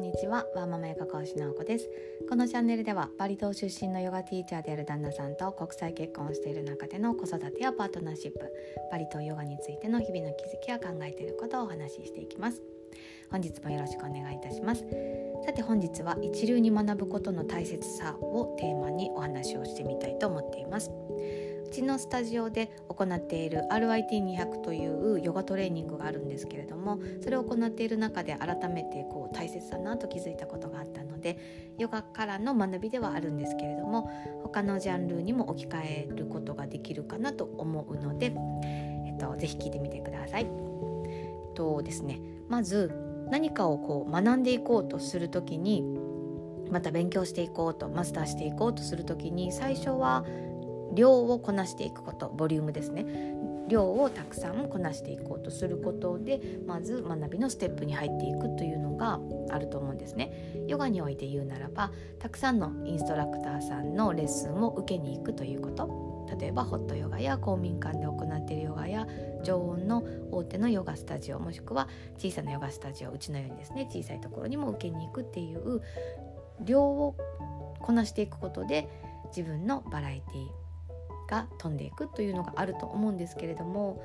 んにちは。ワーママヨガ講師のあこです。このチャンネルではバリ島出身のヨガティーチャーである旦那さんと国際結婚をしている中での子育てやパートナーシップバリ島ヨガについての日々の気づきや考えていることをお話ししていきます。本日もよろしくお願いいたします。さて本日は一流に学ぶことの大切さをテーマにお話をしてみたいと思っています。ちのスタジオで行っている RIT200 というヨガトレーニングがあるんですけれどもそれを行っている中で改めてこう大切だなと気づいたことがあったのでヨガからの学びではあるんですけれども他のジャンルにも置き換えることができるかなと思うので、えっと、ぜひ聞いてみてください。とですねまず何かをこう学んでいこうとする時にまた勉強していこうとマスターしていこうとする時に最初は量をこなしていくことボリュームですね。量をたくさんこなしていこうとすることでまず学びのステップに入っていくというのがあると思うんですね。ヨガにおいて言うならばたくさんのインストラクターさんのレッスンを受けに行くということ。例えばホットヨガや公民館で行っているヨガや常温の大手のヨガスタジオもしくは小さなヨガスタジオうちのようにですね小さいところにも受けに行くっていう量をこなしていくことで自分のバラエティが飛んでいくというのがあると思うんですけれども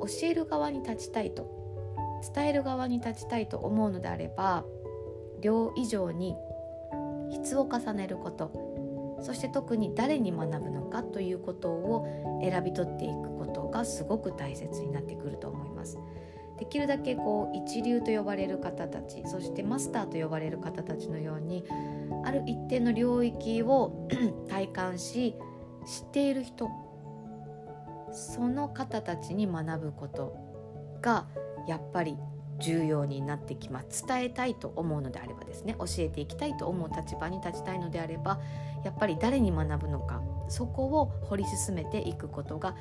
教える側に立ちたいと伝える側に立ちたいと思うのであれば量以上に質を重ねることそして特に誰に学ぶのかということを選び取っていくことがすごく大切になってくると思います。できるだけこう一流と呼ばれる方たちそしてマスターと呼ばれる方たちのようにある一定の領域を 体感し知っている人その方たちに学ぶことがやっぱり重要になってきます。伝えたいと思うのであればですね。教えていきたいと思う立場に立ちたいのであればやっぱり誰に学ぶのかそこを掘り進めていくことが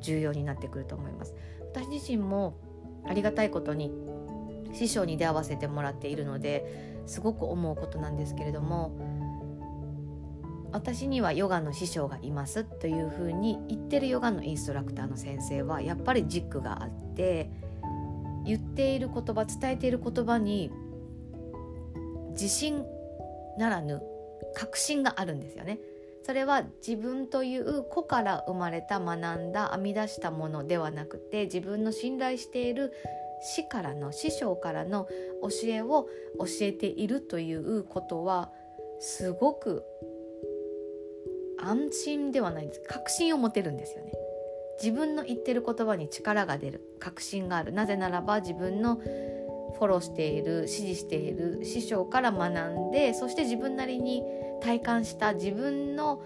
重要になってくると思います。私自身もありがたいことに師匠に出会わせてもらっているのですごく思うことなんですけれども私にはヨガの師匠がいますというふうに言ってるヨガのインストラクターの先生はやっぱり軸があって言っている言葉伝えている言葉に自信ならぬ確信があるんですよね。それは自分という子から生まれた学んだ編み出したものではなくて自分の信頼している師からの師匠からの教えを教えているということはすごく安心ではないんです。確信を持てるんですよね。自分の言ってる言葉に力が出る。確信がある。なぜならば自分のフォローしている支持している師匠から学んでそして自分なりに体感した自分の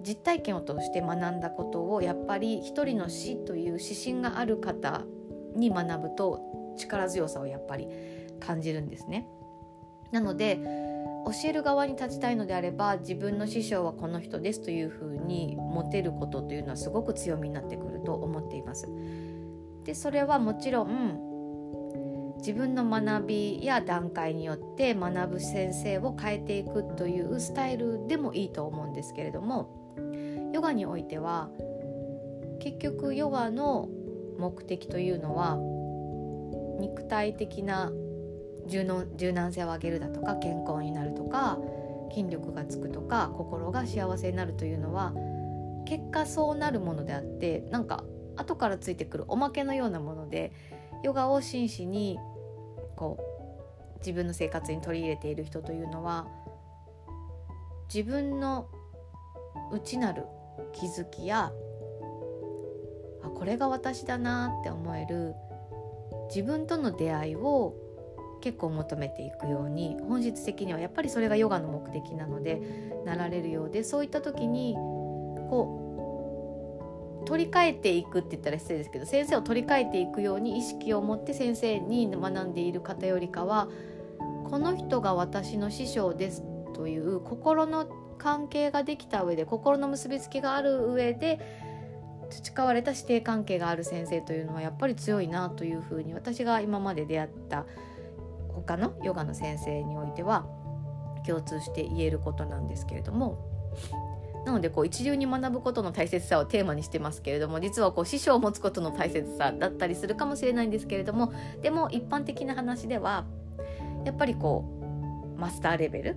実体験を通して学んだことをやっぱり一人の師という指針がある方に学ぶと力強さをやっぱり感じるんですね。なので教える側に立ちたいのであれば自分の師匠はこの人ですというふうに持てることというのはすごく強みになってくると思っています。でそれはもちろん自分の学びや段階によって学ぶ先生を変えていくというスタイルでもいいと思うんですけれどもヨガにおいては結局ヨガの目的というのは肉体的な柔軟性を上げるだとか健康になるか筋力がつくとか心が幸せになるというのは結果そうなるものであってなんか後からついてくるおまけのようなものでヨガを真摯にこう自分の生活に取り入れている人というのは自分の内なる気づきやあこれが私だなって思える自分との出会いを結構求めていくように本質的にはやっぱりそれがヨガの目的なのでなられるようでそういった時にこう取り替えていくって言ったら失礼ですけど先生を取り替えていくように意識を持って先生に学んでいる方よりかはこの人が私の師匠ですという心の関係ができた上で心の結びつきがある上で培われた師弟関係がある先生というのはやっぱり強いなというふうに私が今まで出会った他のヨガの先生においては共通して言えることなんですけれどもなのでこう一流に学ぶことの大切さをテーマにしてますけれども実はこう師匠を持つことの大切さだったりするかもしれないんですけれどもでも一般的な話ではやっぱりこうマスターレベル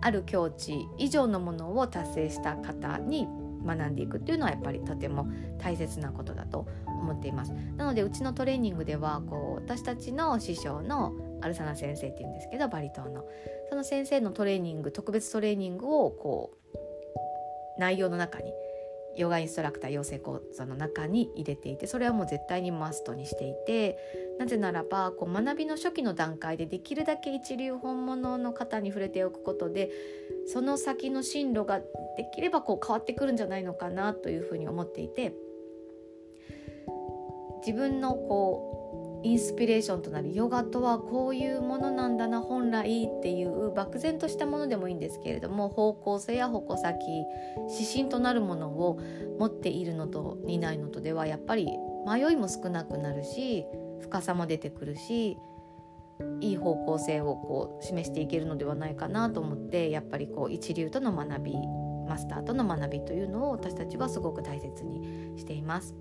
ある境地以上のものを達成した方に学んでいくっていうのはやっぱりとても大切なことだと思っています。なのでうちのトレーニングではこう私たちの師匠のアルサナ先生っていうんですけどバリ島の。その先生のトレーニング特別トレーニングをこう内容の中にヨガインストラクター養成講座の中に入れていてそれはもう絶対にマストにしていてなぜならばこう学びの初期の段階でできるだけ一流本物の方に触れておくことでその先の進路ができればこう変わってくるんじゃないのかなというふうに思っていて自分のこうインスピレーションとなるヨガとはこういうものなんだな本来っていう漠然としたものでもいいんですけれども方向性や矛先指針となるものを持っているのといないのとではやっぱり迷いも少なくなるし深さも出てくるしいい方向性をこう示していけるのではないかなと思ってやっぱりこう一流との学びマスターとの学びというのを私たちはすごく大切にしています。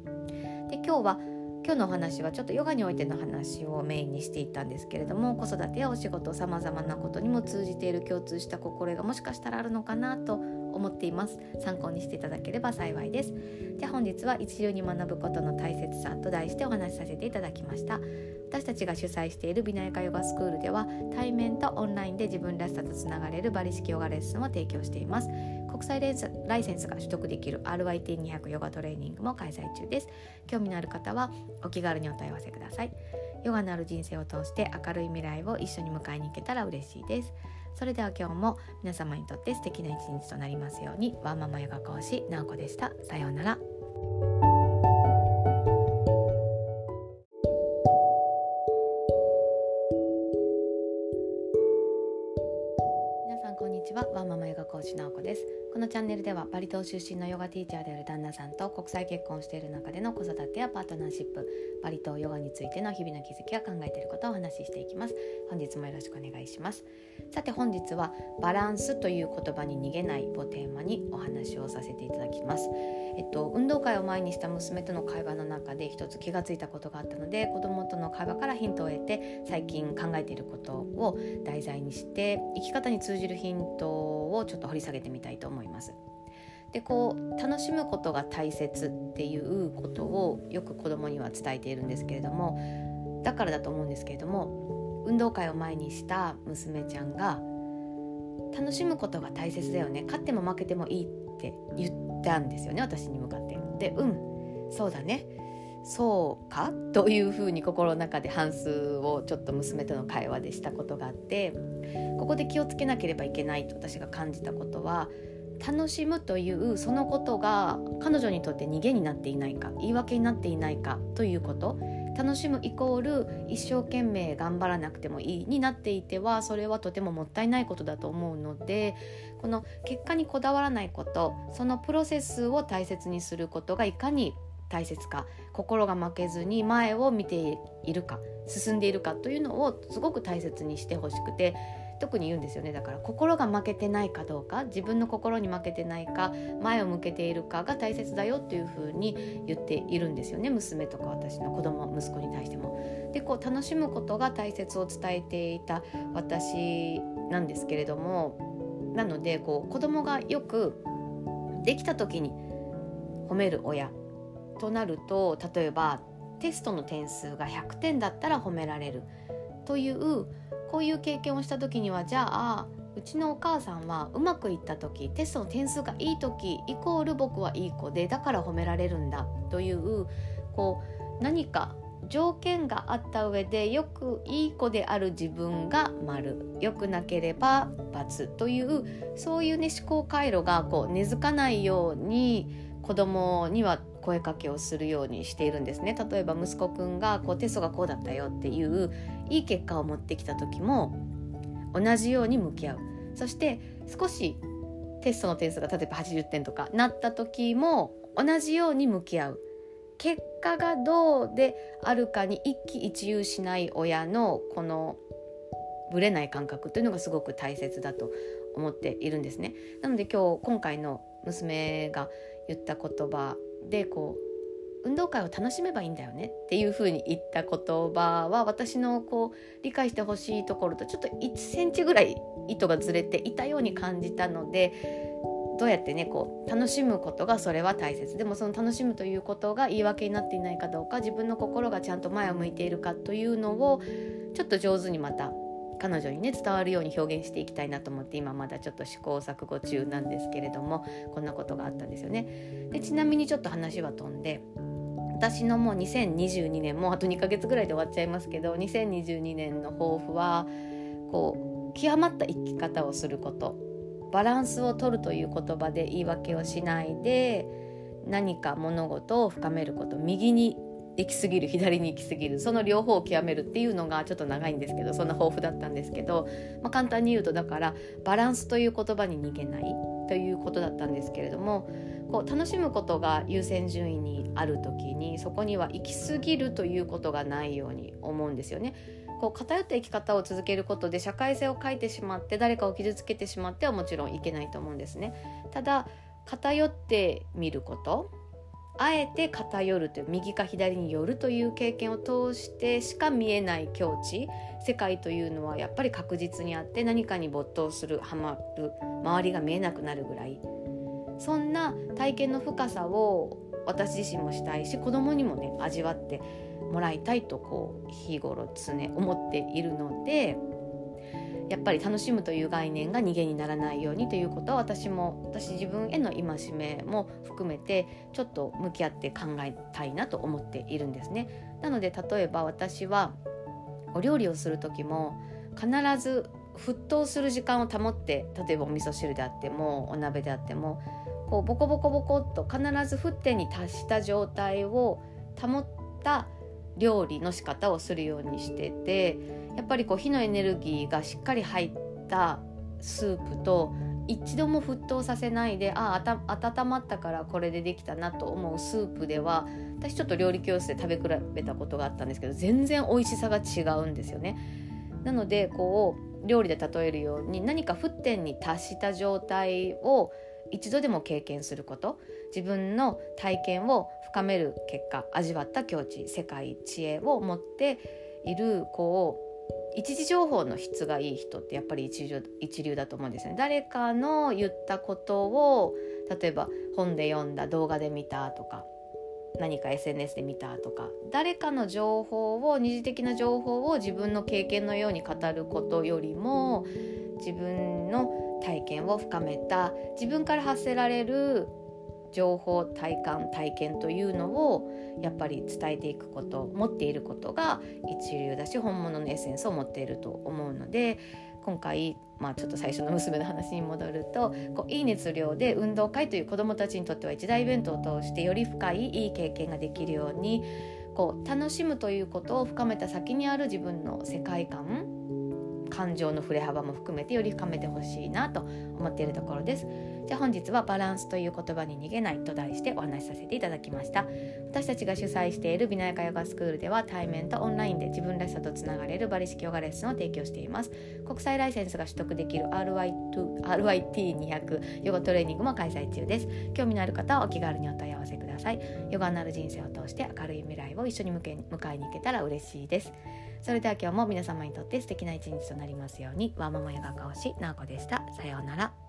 で今日は今日のお話はちょっとヨガにおいての話をメインにしていったんですけれども子育てやお仕事さまざまなことにも通じている共通した心がもしかしたらあるのかなと思っています。参考にしていただければ幸いです。じゃあ本日は一流に学ぶことの大切さと題してお話しさせていただきました。私たちが主催している美内科ヨガスクールでは対面とオンラインで自分らしさとつながれるバリ式ヨガレッスンを提供しています。国際ライセンスが取得できる RYT200 ヨガトレーニングも開催中です。興味のある方はお気軽にお問い合わせください。ヨガのある人生を通して明るい未来を一緒に迎えに行けたら嬉しいです。それでは今日も皆様にとって素敵な一日となりますようにワンママヨガ講師なおこでした。さようなら。ャンネルではバリ島出身のヨガティーチャーである旦那さんと国際結婚している中での子育てやパートナーシップバリ島ヨガについての日々の気づきや考えていることをお話ししていきます。本日もよろしくお願いします。さて本日はバランスという言葉に逃げないをテーマにお話をさせていただきます。えっと運動会を前にした娘との会話の中で一つ気がついたことがあったので子供との会話からヒントを得て最近考えていることを題材にして生き方に通じるヒントをちょっと掘り下げてみたいと思います思います。でこう楽しむことが大切っていうことをよく子供には伝えているんですけれどもだからだと思うんですけれども運動会を前にした娘ちゃんが楽しむことが大切だよね勝っても負けてもいいって言ったんですよね私に向かって。でうんそうだねそうかというふうに心の中で反数をちょっと娘との会話でしたことがあってここで気をつけなければいけないと私が感じたことは楽しむというそのことが彼女にとって逃げになっていないか言い訳になっていないかということ。楽しむイコール一生懸命頑張らなくてもいいになっていてはそれはとてももったいないことだと思うのでこの結果にこだわらないことそのプロセスを大切にすることがいかに大切か心が負けずに前を見ているか進んでいるかというのをすごく大切にしてほしくて特に言うんですよねだから心が負けてないかどうか自分の心に負けてないか前を向けているかが大切だよっていう風に言っているんですよね娘とか私の子供息子に対しても。でこう楽しむことが大切を伝えていた私なんですけれどもなのでこう子供がよくできた時に褒める親となると例えばテストの点数が100点だったら褒められるというこういう経験をした時にはじゃあうちのお母さんはうまくいった時テストの点数がいい時イコール僕はいい子でだから褒められるんだというこう何か条件があった上でよくいい子である自分が丸良くなければ×というそういうね思考回路がこう根付かないように子供には声かけをするようにしているんですね。例えば息子くんがこうテストがこうだったよっていういい結果を持ってきた時も同じように向き合う。そして少しテストの点数が例えば80点とかなった時も同じように向き合う。結果がどうであるかに一喜一憂しない親のこのぶれない感覚というのがすごく大切だと思っているんですね。なので今日今回の娘が言った言葉でこう運動会を楽しめばいいんだよねっていう風に言った言葉は私のこう理解してほしいところとちょっと1センチぐらい糸がずれていたように感じたのでどうやってねこう楽しむことがそれは大切でもその楽しむということが言い訳になっていないかどうか自分の心がちゃんと前を向いているかというのをちょっと上手にまた彼女にね伝わるように表現していきたいなと思って今まだちょっと試行錯誤中なんですけれどもこんなことがあったんですよね。でちなみにちょっと話は飛んで私のもう2022年もうあと2ヶ月ぐらいで終わっちゃいますけど2022年の抱負はこう極まった生き方をすることバランスを取るという言葉で言い訳をしないで何か物事を深めること右に行き過ぎる 左に行き過ぎるその両方を極めるっていうのがちょっと長いんですけどそんな抱負だったんですけど、まあ、簡単に言うとだからバランスという言葉に逃げないということだったんですけれどもこう楽しむことが優先順位にある時にそこには行き過ぎるということがないように思うんですよね。こう偏った生き方を続けることで社会性を欠いてしまって誰かを傷つけてしまってはもちろんいけないと思うんですね。ただ偏ってみることあえて偏るという右か左に寄るという経験を通してしか見えない境地世界というのはやっぱり確実にあって何かに没頭するハマる周りが見えなくなるぐらいそんな体験の深さを私自身もしたいし子供にもね味わってもらいたいとこう日頃常思っているのでやっぱり楽しむという概念が逃げにならないようにということは私も私自分への戒めも含めてちょっと向き合って考えたいなと思っているんですね。なので例えば私はお料理をする時も必ず沸騰する時間を保って例えばお味噌汁であってもお鍋であってもこうボコボコボコっと必ず沸点に達した状態を保った料理の仕方をするようにしててやっぱりこう火のエネルギーがしっかり入ったスープと一度も沸騰させないでああ温まったからこれでできたなと思うスープでは私ちょっと料理教室で食べ比べたことがあったんですけど全然美味しさが違うんですよね。なのでこう料理で例えるように何か沸点に達した状態を一度でも経験すること自分の体験を深める結果味わった境地世界知恵を持っているこう一時情報の質がいい人ってやっぱり一流一流だと思うんですね。誰かの言ったことを例えば本で読んだ動画で見たとか何か SNS で見たとか誰かの情報を二次的な情報を自分の経験のように語ることよりも自分の体験を深めた自分から発せられる情報体感体験というのをやっぱり伝えていくこと持っていることが一流だし本物のエッセンスを持っていると思うので今回、まあ、ちょっと最初の娘の話に戻るとこういい熱量で運動会という子どもたちにとっては一大イベントを通してより深いいい経験ができるようにこう楽しむということを深めた先にある自分の世界観感情の振れ幅も含めてより深めてほしいなと思っているところです。じゃあ本日はバランスという言葉に逃げないと題してお話しさせていただきました。私たちが主催している美奈ヤカヨガスクールでは対面とオンラインで自分らしさとつながれるバリ式ヨガレッスンを提供しています。国際ライセンスが取得できる RYT200 ヨガトレーニングも開催中です。興味のある方はお気軽にお問い合わせください。ヨガなる人生を通して明るい未来を一緒に迎えに行けたら嬉しいです。それでは今日も皆様にとって素敵な一日となりますように。ワーママヨガ講師なおこでした。さようなら。